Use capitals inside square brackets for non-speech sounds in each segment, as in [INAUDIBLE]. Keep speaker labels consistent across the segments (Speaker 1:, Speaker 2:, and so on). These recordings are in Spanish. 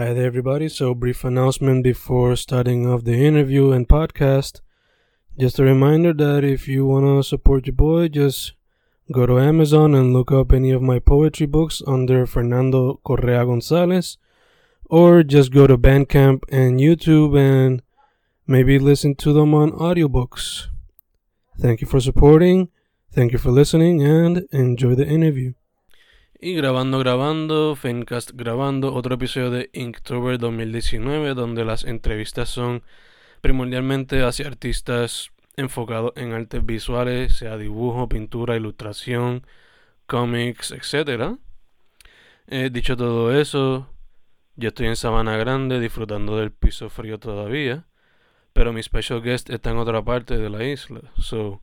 Speaker 1: Hi there, everybody. So, brief announcement before starting off the interview and podcast. Just a reminder that if you want to support your boy, just go to Amazon and look up any of my poetry books under Fernando Correa Gonzalez, or just go to Bandcamp and YouTube and maybe listen to them on audiobooks. Thank you for supporting, thank you for listening, and enjoy the interview. Y grabando, grabando, Fencast grabando otro episodio de Inktober 2019 donde las entrevistas son primordialmente hacia artistas enfocados en artes visuales, sea dibujo, pintura, ilustración, cómics, etc. Eh, dicho todo eso, yo estoy en Sabana Grande disfrutando del piso frío todavía, pero mi special guest está en otra parte de la isla. So,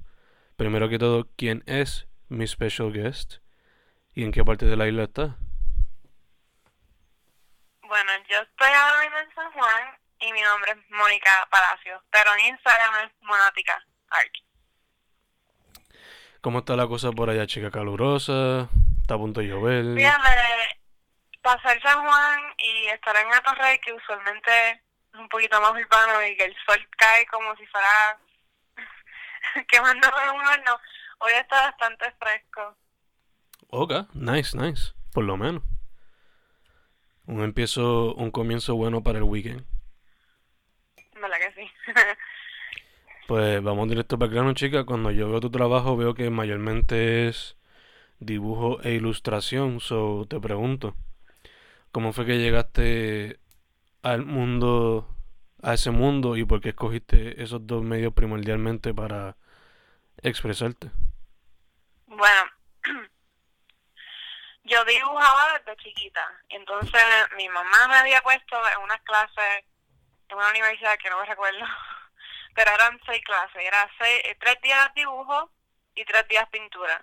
Speaker 1: primero que todo, ¿quién es mi special guest? ¿Y en qué parte de la isla está?
Speaker 2: Bueno, yo estoy ahora mismo en San Juan y mi nombre es Mónica Palacio, pero en Instagram es Monática Art.
Speaker 1: ¿Cómo está la cosa por allá, chica? ¿Calurosa? ¿Está a punto de llover?
Speaker 2: Fíjate, pasar San Juan y estar en Atorrey, que usualmente es un poquito más urbano y que el sol cae como si fuera [LAUGHS] quemando un horno, hoy está bastante fresco.
Speaker 1: Ok, nice, nice. Por lo menos. Un empiezo, un comienzo bueno para el weekend.
Speaker 2: ¿Verdad que sí? [LAUGHS]
Speaker 1: pues vamos directo para el grano, chica. Cuando yo veo tu trabajo, veo que mayormente es dibujo e ilustración. So, te pregunto, ¿cómo fue que llegaste al mundo, a ese mundo y por qué escogiste esos dos medios primordialmente para expresarte?
Speaker 2: Bueno, [CLEARS THROAT] yo dibujaba desde chiquita. Entonces mi mamá me había puesto en unas clases en una universidad que no me recuerdo, [LAUGHS] pero eran seis clases. Era seis, eh, tres días dibujo y tres días pintura.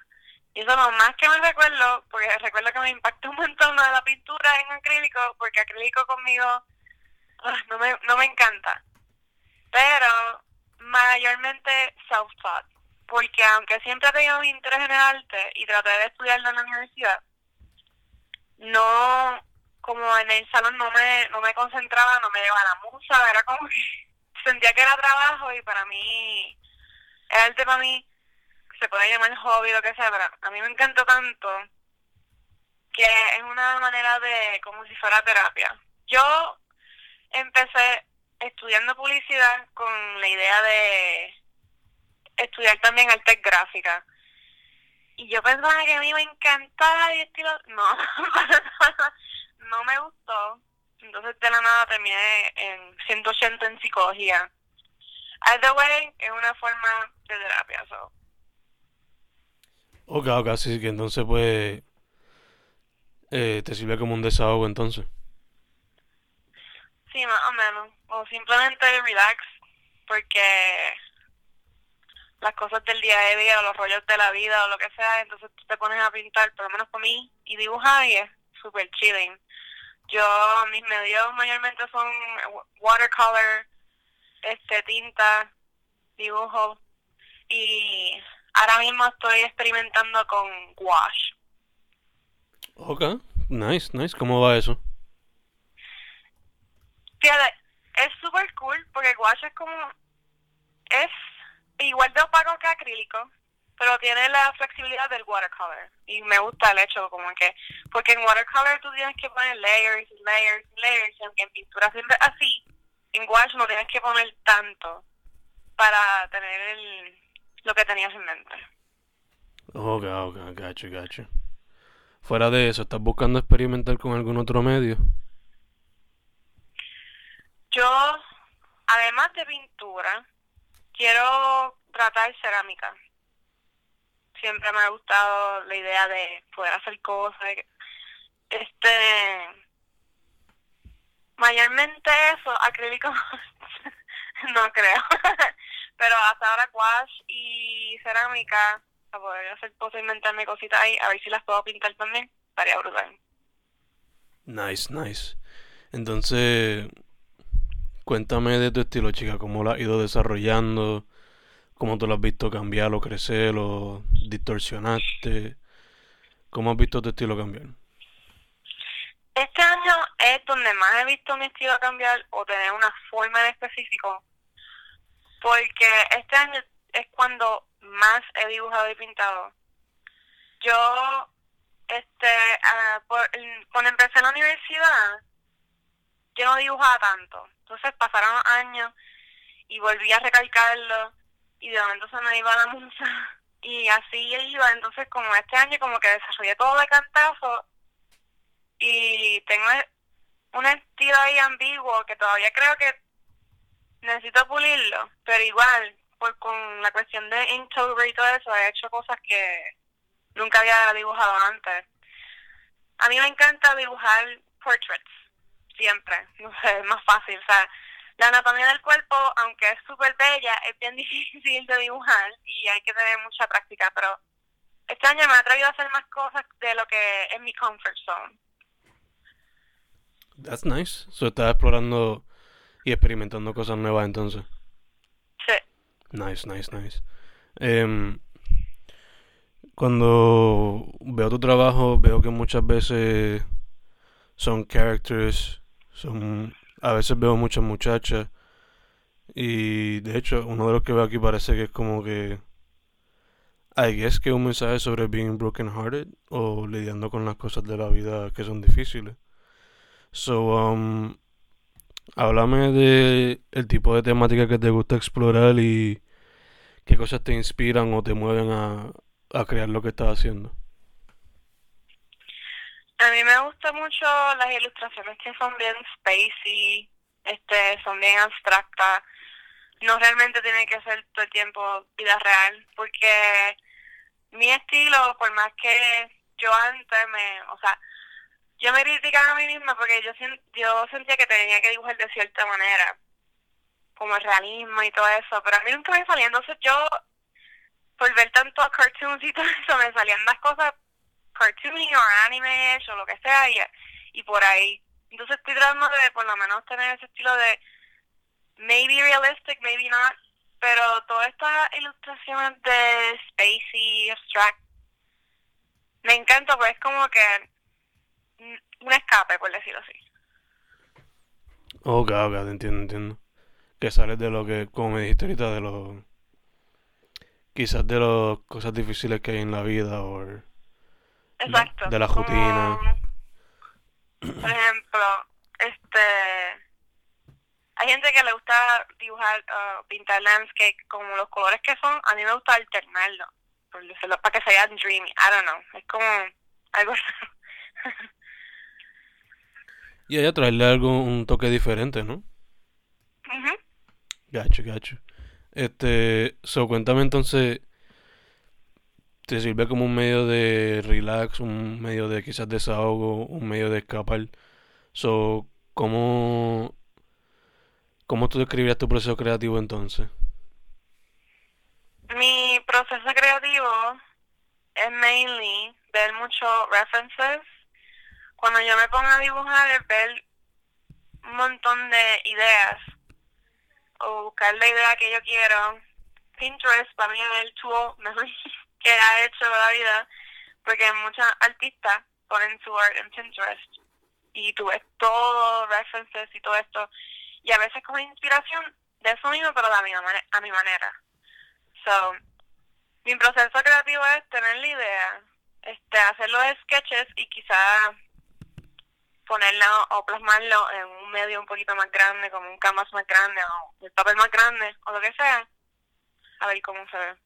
Speaker 2: Y eso lo más que me recuerdo, porque recuerdo que me impactó un montón de la pintura en acrílico, porque acrílico conmigo ah, no, me, no me encanta. Pero mayormente self-taught, porque aunque siempre he tenido un interés en el arte y traté de estudiarlo en la universidad, no, como en el salón no me, no me concentraba, no me llevaba la musa, era como que [LAUGHS] sentía que era trabajo y para mí, el arte para mí se puede llamar hobby, lo que sea, pero a mí me encantó tanto que es una manera de, como si fuera terapia. Yo empecé estudiando publicidad con la idea de estudiar también arte gráfica y yo pensaba que a mí me encantaba y estilo, [LAUGHS] no, no me gustó. Entonces de la nada terminé en 180 en psicología. Either way, es una forma de terapia. So.
Speaker 1: Ok, ok, sí, que entonces pues eh, te sirve como un desahogo entonces.
Speaker 2: Sí, más o menos. O simplemente relax, porque las cosas del día a día o los rollos de la vida o lo que sea, entonces tú te pones a pintar, por lo menos para mí, y dibujar y es súper chilling. Yo, mis medios mayormente son watercolor, este tinta, dibujo, y ahora mismo estoy experimentando con wash.
Speaker 1: Ok, nice, nice. ¿Cómo va eso?
Speaker 2: Fíjate, es súper cool porque wash es como... Es igual de opaco que acrílico, pero tiene la flexibilidad del watercolor. Y me gusta el hecho como que, porque en watercolor tú tienes que poner layers, layers, layers, y aunque en pintura siempre así, en wash no tienes que poner tanto para tener el, lo que tenías en mente.
Speaker 1: Ok, ok, gacho, gacho. Fuera de eso, ¿estás buscando experimentar con algún otro medio?
Speaker 2: Yo, además de pintura, quiero tratar cerámica. Siempre me ha gustado la idea de poder hacer cosas. Este, mayormente eso, acrílico, [LAUGHS] no creo. [LAUGHS] Pero hasta ahora gouache y cerámica, para poder hacer cosas, inventarme cositas ahí, a ver si las puedo pintar también, estaría brutal.
Speaker 1: Nice, nice. Entonces, Cuéntame de tu estilo, chica, cómo lo has ido desarrollando, cómo tú lo has visto cambiar o crecer o distorsionarte. ¿Cómo has visto tu estilo cambiar?
Speaker 2: este año es donde más he visto mi estilo cambiar o tener una forma en específico, porque este año es cuando más he dibujado y pintado. Yo, este, por, cuando empecé la universidad, yo no dibujaba tanto. Entonces pasaron años y volví a recalcarlo y de momento se me iba la musa y así iba. Entonces como este año como que desarrollé todo de cantazo y tengo un estilo ahí ambiguo que todavía creo que necesito pulirlo, pero igual, pues con la cuestión de Inktober y todo eso, he hecho cosas que nunca había dibujado antes. A mí me encanta dibujar portraits, siempre, no sé, es más fácil, o sea, la anatomía del cuerpo, aunque es súper bella, es bien [LAUGHS] difícil de dibujar y hay que tener mucha práctica, pero este año me ha atrevido a hacer más cosas de lo que es mi comfort zone.
Speaker 1: That's nice. So estás explorando y experimentando cosas nuevas entonces.
Speaker 2: Sí.
Speaker 1: Nice, nice, nice. Um, cuando veo tu trabajo, veo que muchas veces son characters, son a veces veo muchas muchachas y de hecho uno de los que veo aquí parece que es como que I guess que un mensaje sobre being broken hearted o lidiando con las cosas de la vida que son difíciles. So, um, háblame de el tipo de temática que te gusta explorar y qué cosas te inspiran o te mueven a, a crear lo que estás haciendo.
Speaker 2: A mí me gustan mucho las ilustraciones que son bien spacey, este, son bien abstractas. No realmente tiene que ser todo el tiempo vida real, porque mi estilo, por más que yo antes me, o sea, yo me criticaba a mí misma porque yo, yo sentía que tenía que dibujar de cierta manera, como el realismo y todo eso, pero a mí nunca me salía. Entonces yo, por ver tanto a cartoons y todo eso, me salían las cosas cartoony o anime o lo que sea y, por ahí. Entonces estoy tratando de por lo menos tener ese estilo de maybe realistic, maybe not, pero todas estas ilustraciones de spacey, abstract, me encanta porque es como que un escape, por decirlo así.
Speaker 1: Ok, ok, entiendo, entiendo. Que sales de lo que, como me dijiste ahorita, de los... Quizás de las cosas difíciles que hay en la vida o...
Speaker 2: Exacto.
Speaker 1: De la rutina.
Speaker 2: por ejemplo, este... Hay gente que le gusta dibujar, uh, pintar landscape como los colores que son. A mí me gusta alternarlo. Para que sea dreamy. I don't know. Es como algo... [LAUGHS]
Speaker 1: Y ella traerle algo, un toque diferente, ¿no?
Speaker 2: Mhm.
Speaker 1: Gacho, gacho. Este, so, cuéntame entonces, ¿te sirve como un medio de relax, un medio de quizás desahogo, un medio de escapar? So, ¿cómo, cómo tú describirías tu proceso creativo entonces?
Speaker 2: Mi proceso creativo es mainly ver muchos references cuando yo me pongo a dibujar es ver un montón de ideas o buscar la idea que yo quiero. Pinterest para mí es el tool mejor [LAUGHS] que ha hecho la vida porque muchos artistas ponen su art en Pinterest y tú ves todo, references y todo esto y a veces como inspiración de eso mismo pero a mi, a mi manera. So, mi proceso creativo es tener la idea, este, hacer los sketches y quizá ponerlo o plasmarlo en un medio un poquito más grande, como un canvas más grande o el papel más grande o lo que sea, a ver cómo se ve.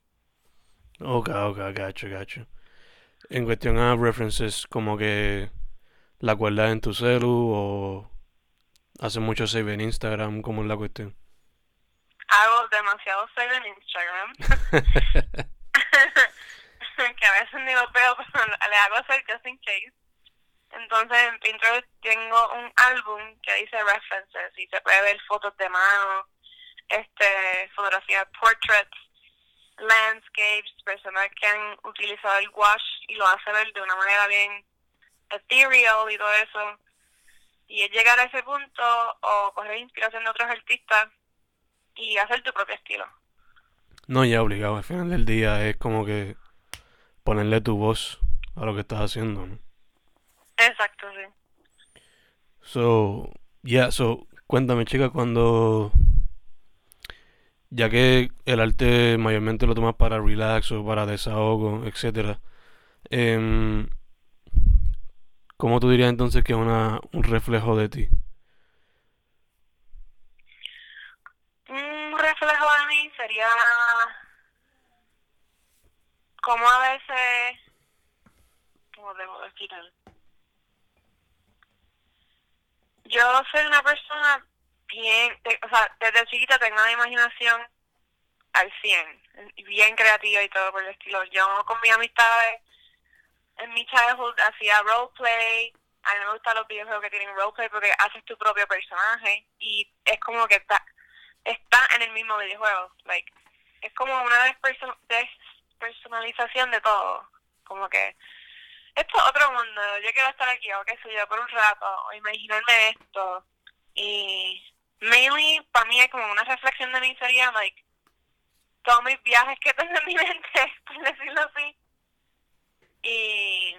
Speaker 1: Ok, ok, gacho, gacho. En cuestión a references, como que la guardas en tu celu o hace mucho save en Instagram, ¿cómo es la cuestión?
Speaker 2: Hago demasiado save en Instagram. [LAUGHS] que a veces ni lo veo, pero [LAUGHS] le hago hacer just in case. Entonces en Pinterest tengo un álbum que dice references y se puede ver fotos de mano, este, fotografías, portraits, personas que han utilizado el wash y lo hace ver de una manera bien ethereal y todo eso. Y es llegar a ese punto o coger inspiración de otros artistas y hacer tu propio estilo.
Speaker 1: No, ya obligado, al final del día es como que ponerle tu voz a lo que estás haciendo, ¿no?
Speaker 2: Exacto, sí.
Speaker 1: So, yeah, so, cuéntame, chica, cuando. Ya que el arte mayormente lo tomas para relax para desahogo, etcétera. em, ¿Cómo tú dirías entonces que es una, un reflejo de ti?
Speaker 2: Un reflejo de mí sería como a veces, ¿cómo debo explicar? Yo soy una persona bien, de- o sea, desde chiquita tengo una imaginación al 100, bien creativa y todo por el estilo. Yo con mis amistades en mi childhood hacía roleplay, a mí me gustan los videojuegos que tienen roleplay porque haces tu propio personaje y es como que está, está en el mismo videojuego. Like, es como una desperso- despersonalización de todo. Como que esto es otro mundo, yo quiero estar aquí o qué sé por un rato, o imaginarme esto. Y mainly para mí es como una reflexión de mí sería like todos mis viajes que [LAUGHS] tengo en mi mente, por decirlo así, y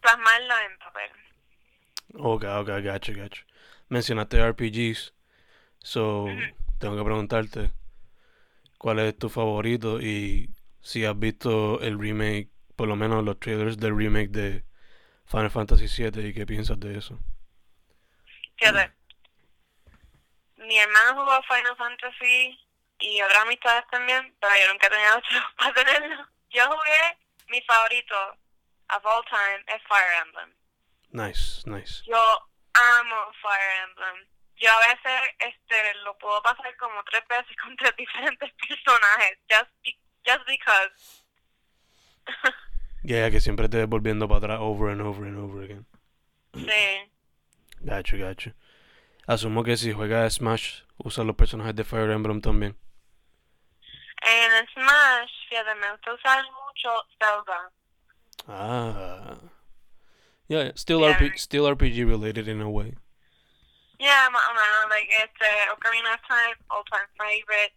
Speaker 2: plasmarlo en papel.
Speaker 1: Ok, ok, gacho, gacho. Mencionaste RPGs, so tengo que preguntarte cuál es tu favorito y si has visto el remake, por lo menos los trailers del remake de Final Fantasy VII y qué piensas de eso.
Speaker 2: Fíjate, mi hermano jugó Final Fantasy y otras amistades también, pero yo nunca tenido [LAUGHS] otro para tenerlo. Yo jugué, mi favorito of all time es Fire Emblem.
Speaker 1: Nice, nice.
Speaker 2: Yo amo Fire Emblem. Yo a veces este lo puedo pasar como tres veces [LAUGHS] con tres diferentes personajes, just, be- just because. [LAUGHS]
Speaker 1: Ya que siempre te ves volviendo para atrás over and over and over again.
Speaker 2: sí.
Speaker 1: Gacho, gacho. Asumo que si juegas Smash, usas los personajes de Fire Emblem también.
Speaker 2: En Smash, fíjate, me gusta usar mucho Zelda.
Speaker 1: Ah. Yeah, yeah, still
Speaker 2: Yeah.
Speaker 1: RP, still RPG related in a way.
Speaker 2: Yeah, más o menos, like, este, Ocarina of Time, all time favorite.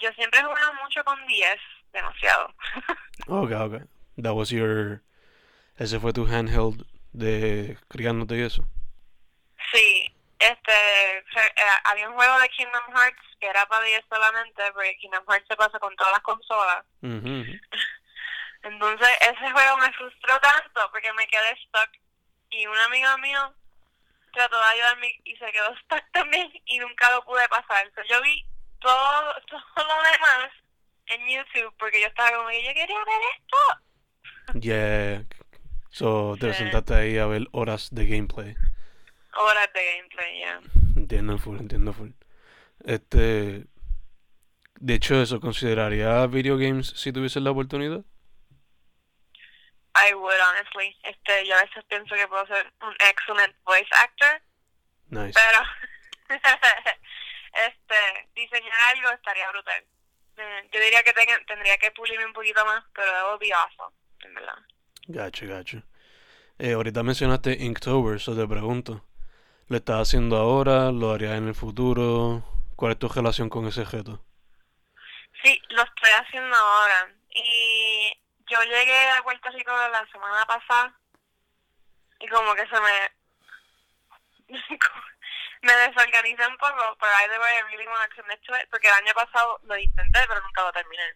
Speaker 2: Yo siempre he jugado mucho con 10, demasiado. [LAUGHS]
Speaker 1: Okay, okay. That was your. Ese fue tu handheld de criándote y eso.
Speaker 2: Eh, había un juego de Kingdom Hearts que era para 10 solamente, porque Kingdom Hearts se pasa con todas las consolas. [LAUGHS] Entonces, ese juego me frustró tanto porque me quedé stuck. Y un amigo mío trató de ayudarme y se quedó [LAUGHS] stuck también y nunca lo pude pasar. So, yo vi todo, [LAUGHS] todo lo demás en YouTube porque yo estaba como que yo quería ver esto.
Speaker 1: Yeah. So, te
Speaker 2: Sí.
Speaker 1: sentaste ahí a ver horas de gameplay.
Speaker 2: Horas de gameplay, ya.
Speaker 1: Entiendo full, entiendo full. Este. De hecho, eso consideraría video games si tuvieses la oportunidad.
Speaker 2: I would, honestly. Este, yo a veces pienso que puedo ser un excellent voice actor,
Speaker 1: Nice.
Speaker 2: pero [LAUGHS] este, diseñar algo estaría brutal. Yo diría que tenga- tendría que pulirme un poquito más, pero debo be awesome, en verdad.
Speaker 1: Gacho, gacho. Eh, ahorita mencionaste Inktober, so te pregunto. ¿Lo estás haciendo ahora? ¿Lo harías en el futuro? ¿Cuál es tu relación con ese objeto?
Speaker 2: Sí, lo estoy haciendo ahora. Y yo llegué a Puerto Rico la semana pasada y como que se me [LAUGHS] me desorganicé un poco, pero either way I really want to it, porque el año pasado lo intenté, pero nunca lo terminé.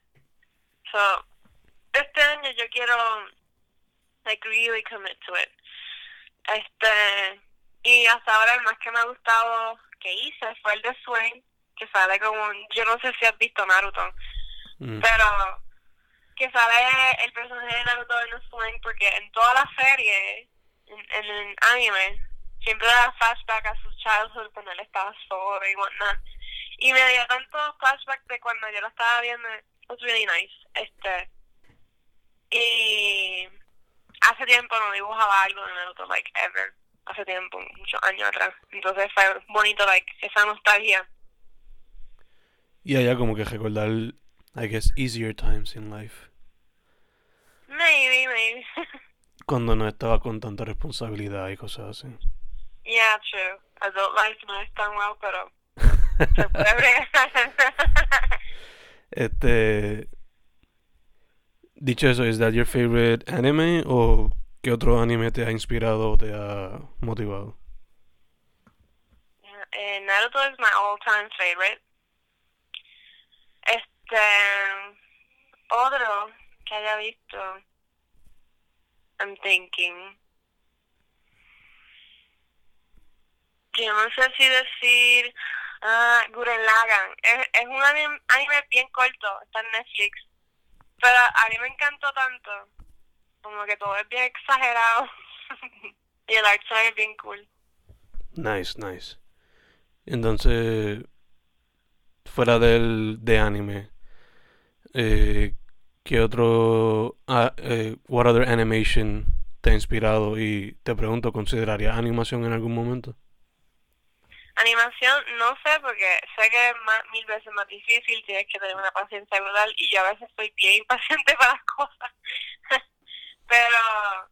Speaker 2: So, este año yo quiero like really commit to it. Este, y hasta ahora el más que me ha gustado que hice fue el de Swain, que sale como, un- yo no sé si has visto Naruto,
Speaker 1: Mm,
Speaker 2: pero que sale el personaje de Naruto en Swain porque en toda la serie, en, en el anime, siempre da flashback a su childhood cuando él estaba solo y whatnot. Y me dio tanto flashback de cuando yo lo estaba viendo, it was really nice. Este, y hace tiempo no dibujaba algo de Naruto, like, ever. Hace tiempo, muchos años atrás. Entonces fue bonito, like, esa nostalgia.
Speaker 1: Y allá como que recordar, I guess, easier times in life.
Speaker 2: Maybe, maybe. [LAUGHS]
Speaker 1: Cuando no estaba con tanta responsabilidad y cosas así.
Speaker 2: yeah, true. Adult life no es tan well, pero [LAUGHS] se puede. [LAUGHS]
Speaker 1: Este. Dicho eso, ¿is that your favorite anime? ¿O ¿qué otro anime te ha inspirado o te ha motivado?
Speaker 2: Eh, Naruto es my all-time favorite. Este, otro que haya visto, I'm thinking. Yo no sé si decir uh, Gurren Lagann. Es, es un anime, anime bien corto, está en Netflix. Pero a mí me encantó tanto. Como que todo es bien exagerado. [LAUGHS] y el arte es bien cool.
Speaker 1: Nice, nice. Entonces, fuera del de anime, eh, ¿qué otro, uh, eh, what other animation te ha inspirado? Y te pregunto, ¿consideraría animación en algún momento?
Speaker 2: Animación, no sé, porque sé que es más, mil veces más difícil, tienes que tener una paciencia brutal y yo a veces estoy bien [LAUGHS] impaciente para las cosas. Pero,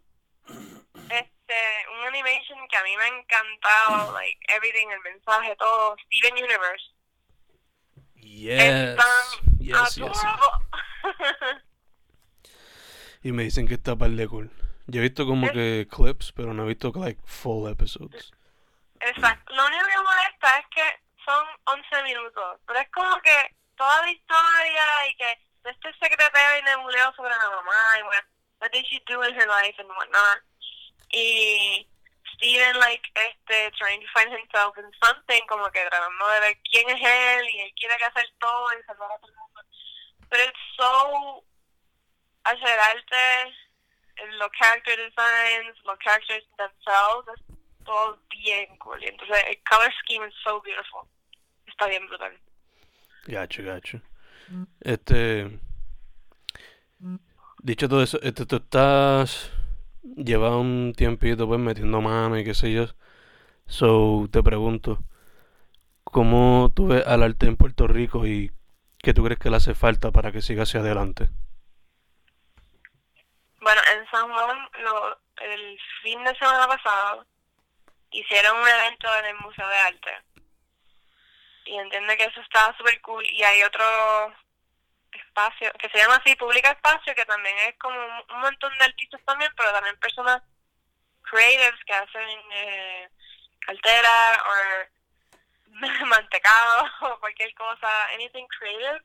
Speaker 2: este, un animation que a mí me ha encantado, like, everything, el mensaje, todo, Steven Universe.
Speaker 1: Yes, yes, yes. y me dicen que está par de cool. Yo he visto como que clips, pero no he visto like full episodes.
Speaker 2: Exacto. Lo único que me molesta es que son 11 minutos, pero es como que toda la historia y que este secretario y nebuleo sobre la mamá y bueno, what did she do in her life and whatnot. Y Steven, like, este, trying to find himself in something, como que tratando de ver quién es él y él quiere hacer todo y salvar a todo el mundo. Pero it's so, hacer arte, los character designs, los characters themselves, es todo bien cool. Y entonces el color scheme is so beautiful. Está bien brutal.
Speaker 1: Gacho, gacho. Este. Dicho todo eso, este, tú estás. Lleva un tiempito pues metiendo mano y qué sé yo. So, te pregunto. ¿Cómo tú ves al arte en Puerto Rico y qué tú crees que le hace falta para que siga hacia adelante?
Speaker 2: Bueno, en San Juan, lo, el fin de semana pasado, hicieron un evento en el Museo de Arte. Y entiende que eso estaba súper cool. Y hay otro espacio que se llama así, Pública Espacio, que también es como un montón de artistas también, pero también personas creatives que hacen eh, cartera o [LAUGHS] mantecado [LAUGHS] o cualquier cosa, anything creative.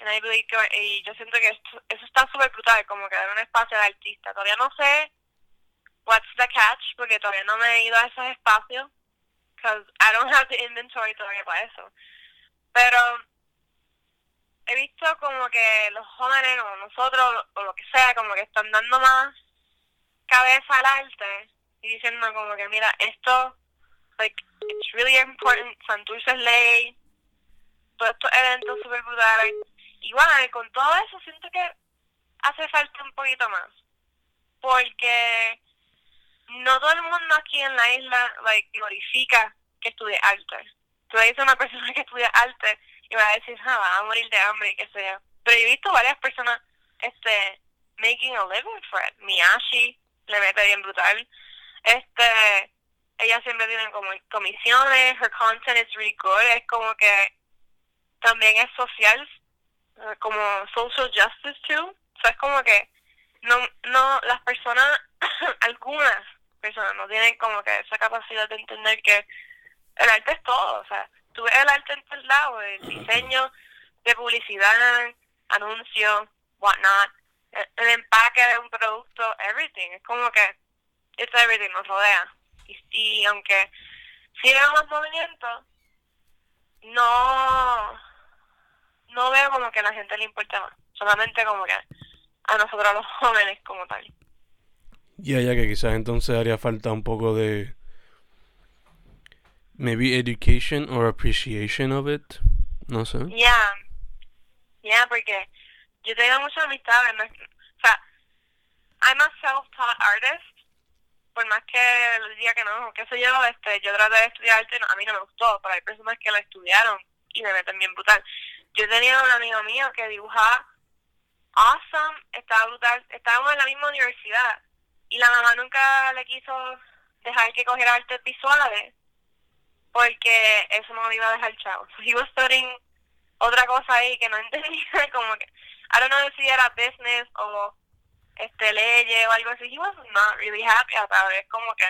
Speaker 2: And I believe y yo siento que esto, eso está súper brutal, como que dar un espacio de artista. Todavía no sé what's the catch, porque todavía no me he ido a esos espacios, because I don't have the inventory todavía para eso. Pero he visto como que los jóvenes o nosotros o lo que sea, como que están dando más cabeza al arte y diciendo como que mira, esto, like, it's really important, Santurce es ley, todos estos eventos super brutales. Igual, con todo eso siento que hace falta un poquito más. Porque no todo el mundo aquí en la isla like, glorifica que estudie arte. Tú dices una persona que estudia arte y va a decir, ah, va a morir de hambre y que sea. Pero he visto varias personas este making a living for it. Miyashi le mete bien brutal. Este, ella siempre tiene como comisiones, her content is really good, es como que también es social, como social justice too. O sea, es como que no, no, las personas, [COUGHS] algunas personas no tienen como que esa capacidad de entender que el arte es todo, o sea, el arte en todos lados, el diseño de publicidad, anuncio, whatnot, el, empaque de un producto, everything, es como que it's everything, nos rodea. Y, y aunque siga más movimiento, no, no veo como que a la gente le importa más, solamente como que a nosotros los [LAUGHS] jóvenes como tal.
Speaker 1: Y allá que quizás entonces haría falta un poco de maybe education or appreciation of it. No sé.
Speaker 2: Yeah. Yeah, porque yo tengo muchas amistades. ¿no? O sea, I'm a self-taught artist. Por más que le diga que no, qué sé yo, este, yo traté de estudiar arte, a mí no me gustó, pero hay personas que lo estudiaron y me meten bien brutal. Yo tenía un amigo mío que dibujaba awesome, estaba brutal, estábamos en la misma universidad y la mamá nunca le quiso dejar que cogiera artes visuales porque eso no le iba a dejar chavo. So [LAUGHS] he was studying otra cosa ahí que no [LAUGHS] entendía, como que, I don't know si era business o este leyes o algo así. He was not really happy about it. Como que,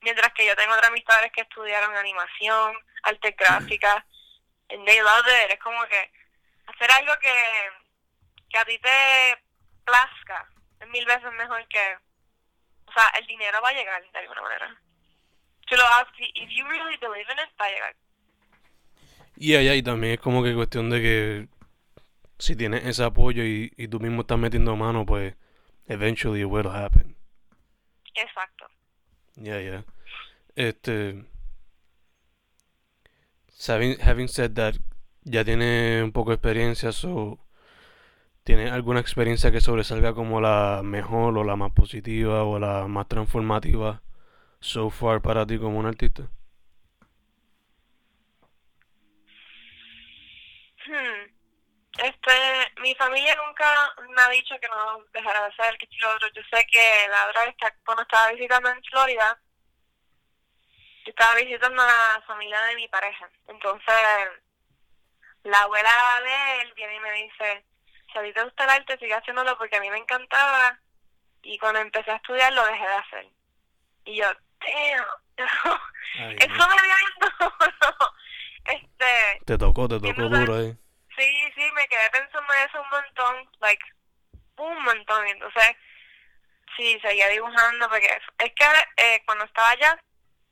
Speaker 2: mientras que yo tengo otras amistades que estudiaron animación, arte gráfica, and they love it. Es como que hacer algo que, que a ti te plazca es mil veces mejor que, o sea, el dinero va a llegar de alguna manera. Si lo haces, if you really believe in it, va a llegar.
Speaker 1: Y allá, y también es como que cuestión de que si tienes ese apoyo y, y tú mismo estás metiendo mano, pues eventually it will happen.
Speaker 2: Exacto.
Speaker 1: Yeah, yeah. Este. Having, having said that, ya tiene un poco de experiencia, so. ¿Tienes alguna experiencia que sobresalga como la mejor o la más positiva o la más transformativa so far para ti como un artista?
Speaker 2: Hmm. Este, mi familia nunca me ha dicho que no dejara de hacer que lo otro. Yo sé que la otra vez cuando estaba visitando en Florida, yo estaba visitando a la familia de mi pareja. Entonces, la abuela de él viene y me dice, si a ti te gusta el arte, sigue haciéndolo porque a mí me encantaba. Y cuando empecé a estudiar, lo dejé de hacer. Y yo, damn, eso me [LAUGHS] este,
Speaker 1: Te tocó, te tocó duro ahí.
Speaker 2: Sí, sí, me quedé pensando en eso un montón, like, un montón. Entonces, sí, seguía dibujando porque es que eh, cuando estaba allá,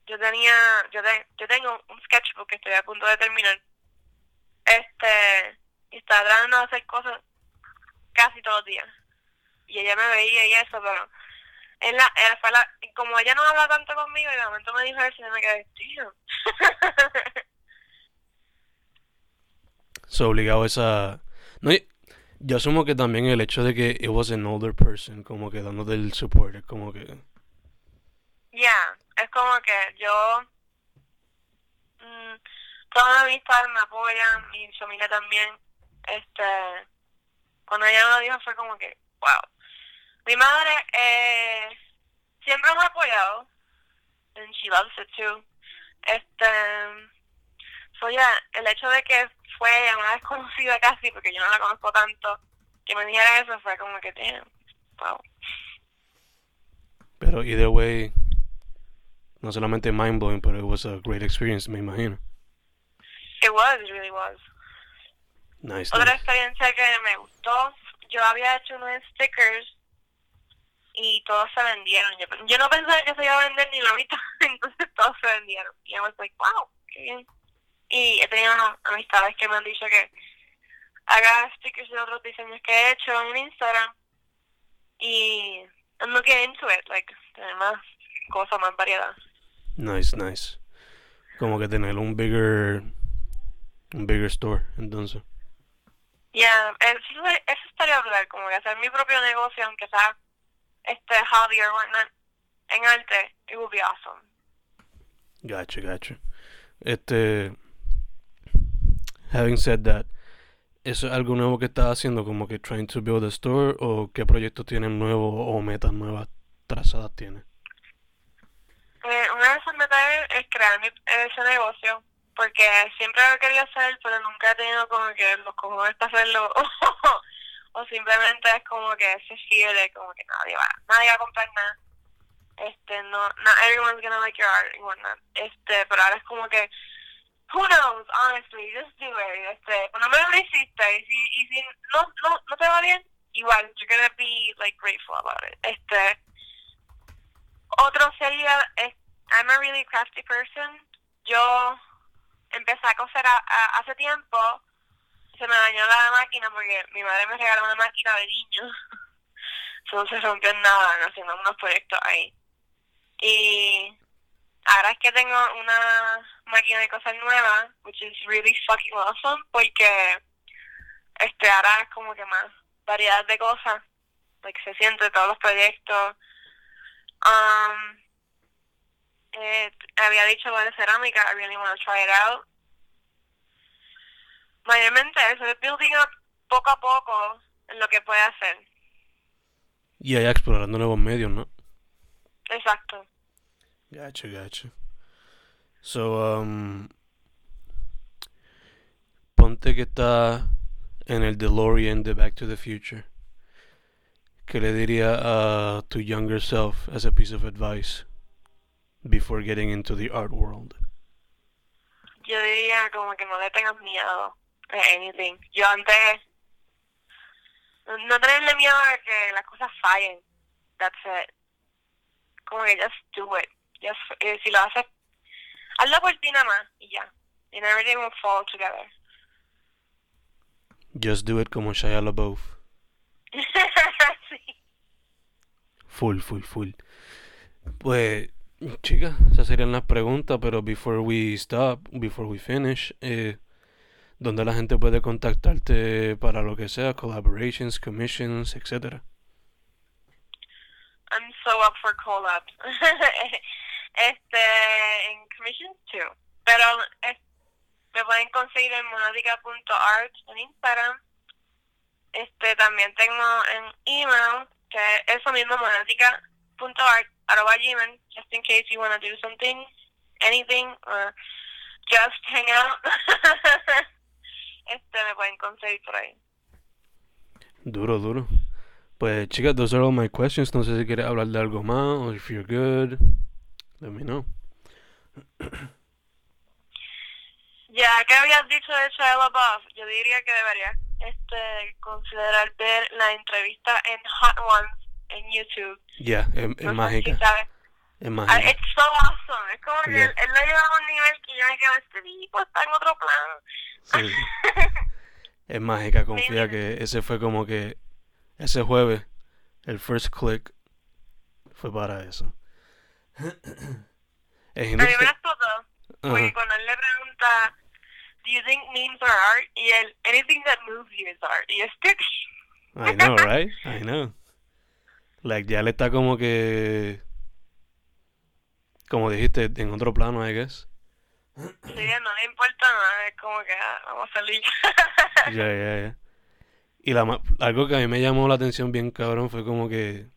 Speaker 2: yo tenía, yo, yo tengo un sketchbook que estoy a punto de terminar. Este, y estaba tratando de hacer cosas casi todos los días. Y ella me veía y eso, pero en la, fue la, como ella no habla tanto conmigo, y de momento me dijo eso y me quedé, tío. [LAUGHS]
Speaker 1: So, obligado esa... No, yo asumo que también el hecho de que it was an older person, como que dándote el support, es como que...
Speaker 2: Ya, es como que yo... Mmm, todas mis amistades me apoyan, mi familia también. Este... Cuando ella me lo dijo fue como que, wow. Mi madre eh, siempre me ha apoyado. And she loves it too. Este... So, ya, el hecho de que fue una desconocida casi, porque yo no la conozco tanto, que me dijera eso fue como que, damn, wow.
Speaker 1: Pero either way, no solamente mind blowing, pero it was a great experience, me imagino.
Speaker 2: It was, it really was.
Speaker 1: Nice.
Speaker 2: Otra experiencia que me gustó, yo había hecho unos stickers y todos se vendieron. Yo, yo no pensaba que se iba a vender ni la mitad, [LAUGHS] entonces todos se vendieron. Y I was like, wow, qué bien. Y he tenido amistades que me han dicho que haga stickers de otros diseños que he hecho en Instagram y I'm looking into it, like, tener más cosas, más variedad.
Speaker 1: Nice, nice. Como que tener un bigger, un bigger store, entonces.
Speaker 2: Yeah, eso, eso estaría brutal, como que hacer mi propio negocio, aunque sea este hobby or whatnot, en arte, it would be awesome.
Speaker 1: Gotcha, gotcha. Este, having said that, ¿eso es algo nuevo que estás haciendo? Como que trying to build a store o qué proyectos tienes nuevos o metas nuevas trazadas tienes?
Speaker 2: Eh, una de esas metas es, crear mi, ese negocio porque siempre lo quería hacer pero nunca he tenido como que los cojones para hacerlo [LAUGHS] o simplemente es como que ese de como que nadie va, nadie va a comprar nada este no not everyone's gonna like your art whatnot este pero ahora es como que who knows, honestly, just do it. Este, por lo menos lo hiciste. Y si, y si no, no, no te va bien, igual, you're gonna be, like, grateful about it. Este, otro sería, es, I'm a really crafty person. Yo empecé a coser a, a, hace tiempo, se me dañó la máquina porque mi madre me regaló una máquina de niño. [LAUGHS] Entonces se rompió en nada, haciendo unos proyectos ahí. Y ahora es que tengo una máquina de cosas nuevas, which is really fucking awesome, porque este ahora es como que más variedad de cosas, like se siente todos los proyectos. Um, eh, había dicho lo de cerámica, I really want to try it out. Mayormente eso, es building up poco a poco en lo que puede hacer.
Speaker 1: Y allá explorando nuevos medios, ¿no?
Speaker 2: Exacto.
Speaker 1: Gotcha, gotcha. So, um, ponte que está en el DeLorean de Back to the Future. ¿qué le diría a tu younger self as a piece of advice before getting into the art world?
Speaker 2: Yo diría como que no le tengas miedo anything. Yo antes no tenerle miedo a que las cosas fallen. That's it. Como que just do it. Just, eh, si lo haces, hazlo por ti nada más y ya. And everything will fall together.
Speaker 1: Just do it como Shia LaBeouf. [LAUGHS]
Speaker 2: sí.
Speaker 1: Full, full, full. Pues, chica, esas serían las preguntas, pero before we stop, before we finish, eh, ¿dónde la gente puede contactarte para lo que sea, collaborations, commissions, etcétera?
Speaker 2: I'm so up for collabs. [LAUGHS] este, en commissions too. Pero me pueden conseguir en monatica.art en Instagram. Este, también tengo en email, que es eso mismo, monatica.art, arroba gmail, just in case you want to do something, anything, or just hang out. [LAUGHS] este, me pueden conseguir por ahí.
Speaker 1: Duro, duro. Pues chicas, those are all my questions. No sé si quieres hablar de algo más o if you're good. Let me know. [CLEARS THROAT]
Speaker 2: Ya que habías dicho de Shia LaBeouf, yo diría que deberías este, considerar ver la entrevista en Hot Ones en YouTube.
Speaker 1: Yeah, es, es
Speaker 2: No sé si
Speaker 1: mágica.
Speaker 2: sabes.
Speaker 1: Es
Speaker 2: Ah,
Speaker 1: mágica.
Speaker 2: It's so awesome. Es como que
Speaker 1: Yeah.
Speaker 2: él, él lo lleva a un nivel que yo me quedo, este tipo está en otro plano.
Speaker 1: Sí. [LAUGHS] Es mágica, confía que ese fue como que ese jueves, el first click fue para eso. Es [CLEARS THROAT]
Speaker 2: A mí me
Speaker 1: industria-
Speaker 2: explotó. Porque cuando él le pregunta, Do you think memes are art? Y él, anything that moves you is art. Y es que,
Speaker 1: I know, [LAUGHS] right? I know. Like, ya le está como que. Como dijiste, en otro plano, I guess.
Speaker 2: sí, no le importa nada. Es como que, ah, vamos a salir. [LAUGHS]
Speaker 1: Ya, ya, ya. Y la, algo que a mí me llamó la atención bien cabrón fue como que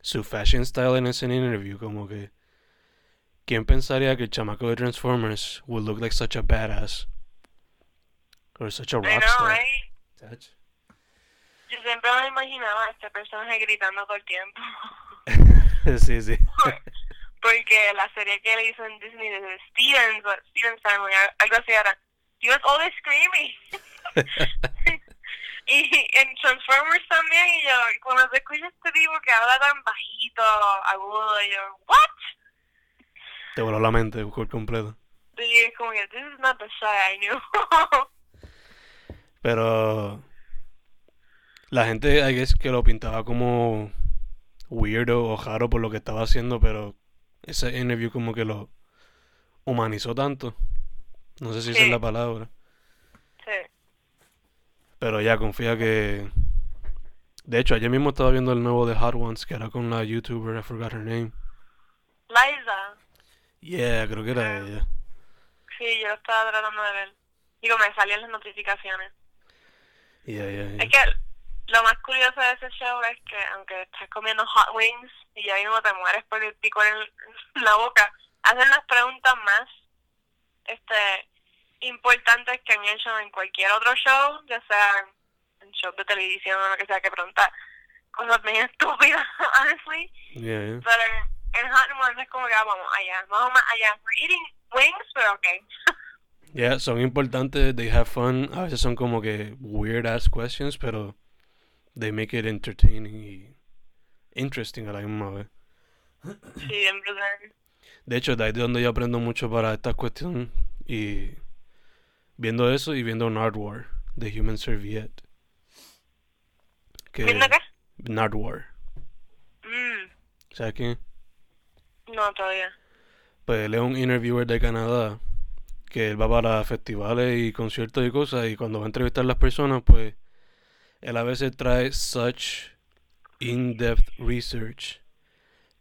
Speaker 1: su fashion style en ese interview, como que ¿quién pensaría que el chamaco de Transformers would look like such a badass? Or such a rockstar?
Speaker 2: right?
Speaker 1: Touch.
Speaker 2: Yo siempre me imaginaba a este personaje gritando todo el tiempo. [LAUGHS]
Speaker 1: sí, sí. [LAUGHS]
Speaker 2: Porque la serie que él hizo en Disney de Steven, Steven Simon, algo así era, he was always screaming. [LAUGHS] y en Transformers también, y yo, cuando se escucha este tipo que habla tan bajito, agudo, y yo, ¿what?
Speaker 1: Te voló la mente por completo.
Speaker 2: Y es como que, this is not the side I knew. [LAUGHS]
Speaker 1: Pero la gente, I guess, que lo pintaba como weirdo o raro por lo que estaba haciendo, pero ese interview como que lo humanizó tanto. No sé si esa es la palabra.
Speaker 2: sí.
Speaker 1: Pero ya confía que... De hecho, ayer mismo estaba viendo el nuevo de Hot Ones, que era con la YouTuber, I forgot her name.
Speaker 2: Liza,
Speaker 1: Yeah, creo que era
Speaker 2: Ah.
Speaker 1: ella.
Speaker 2: sí, yo lo estaba tratando de ver. Digo, me salían las notificaciones.
Speaker 1: Yeah, yeah, yeah.
Speaker 2: Es que lo más curioso de ese show es que aunque estás comiendo hot wings y ya mismo te mueres por el pico en, en [LAUGHS] la boca, hacen las preguntas más este importantes que han hecho en cualquier otro show, ya sea en shows de televisión o lo que sea que preguntar. Cosas bien [LAUGHS] estúpidas, honestly.
Speaker 1: Yeah, yeah.
Speaker 2: Pero en, en Hot Ones es como que ah, vamos allá, vamos más allá. We're eating wings, pero okay. [LAUGHS]
Speaker 1: Yeah, son importantes, they have fun. A veces son como que weird ass questions, pero they make it entertaining y interesting a la misma vez.
Speaker 2: Sí, bien brutal.
Speaker 1: De hecho, de ahí de donde yo aprendo mucho para esta cuestión y viendo eso y viendo Nardwar de Human Serviette. Que
Speaker 2: ¿Viendo qué?
Speaker 1: Nardwar,
Speaker 2: Mm,
Speaker 1: ¿sabes quién?
Speaker 2: no, todavía.
Speaker 1: Pues él es un interviewer de Canadá que él va para festivales y conciertos y cosas y cuando va a entrevistar a las personas, pues él a veces trae such in-depth research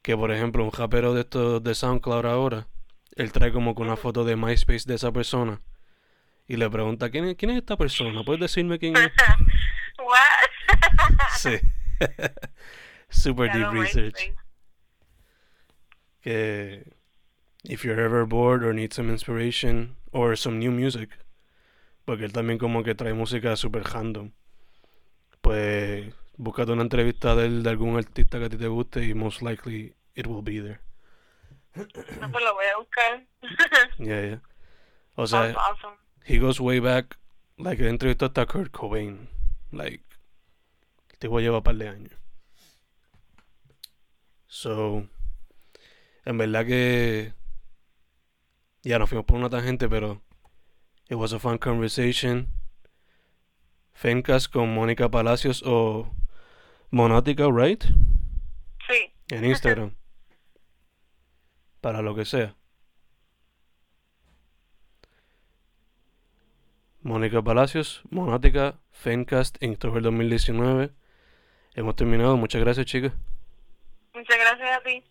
Speaker 1: que por ejemplo un rapero de estos de SoundCloud ahora, él trae como que una foto de MySpace de esa persona y le pregunta ¿quién es, quién es esta persona? ¿Puedes decirme quién es? [LAUGHS]
Speaker 2: What? [LAUGHS]
Speaker 1: Sí. [LAUGHS] Super deep research. Que if you're ever bored or need some inspiration or some new music, porque él también como que trae música super random, pues Búscate una entrevista de él, de algún artista que a ti te guste y most likely it will be there.
Speaker 2: No, pues lo voy a buscar. [LAUGHS]
Speaker 1: Yeah, yeah. O sea,
Speaker 2: That's awesome.
Speaker 1: he goes way back. Like, él entrevistó hasta Kurt Cobain. Like, el tipo lleva un par de años. So, en verdad que. Ya nos fuimos por una tangente, pero. It was a fun conversation. Fencast con Mónica Palacios o Monática, right?
Speaker 2: Sí.
Speaker 1: En Instagram. Para lo que sea. Mónica Palacios, Monática, Fencast, Inktober 2019. Hemos terminado. Muchas gracias, chicas.
Speaker 2: Muchas gracias a ti.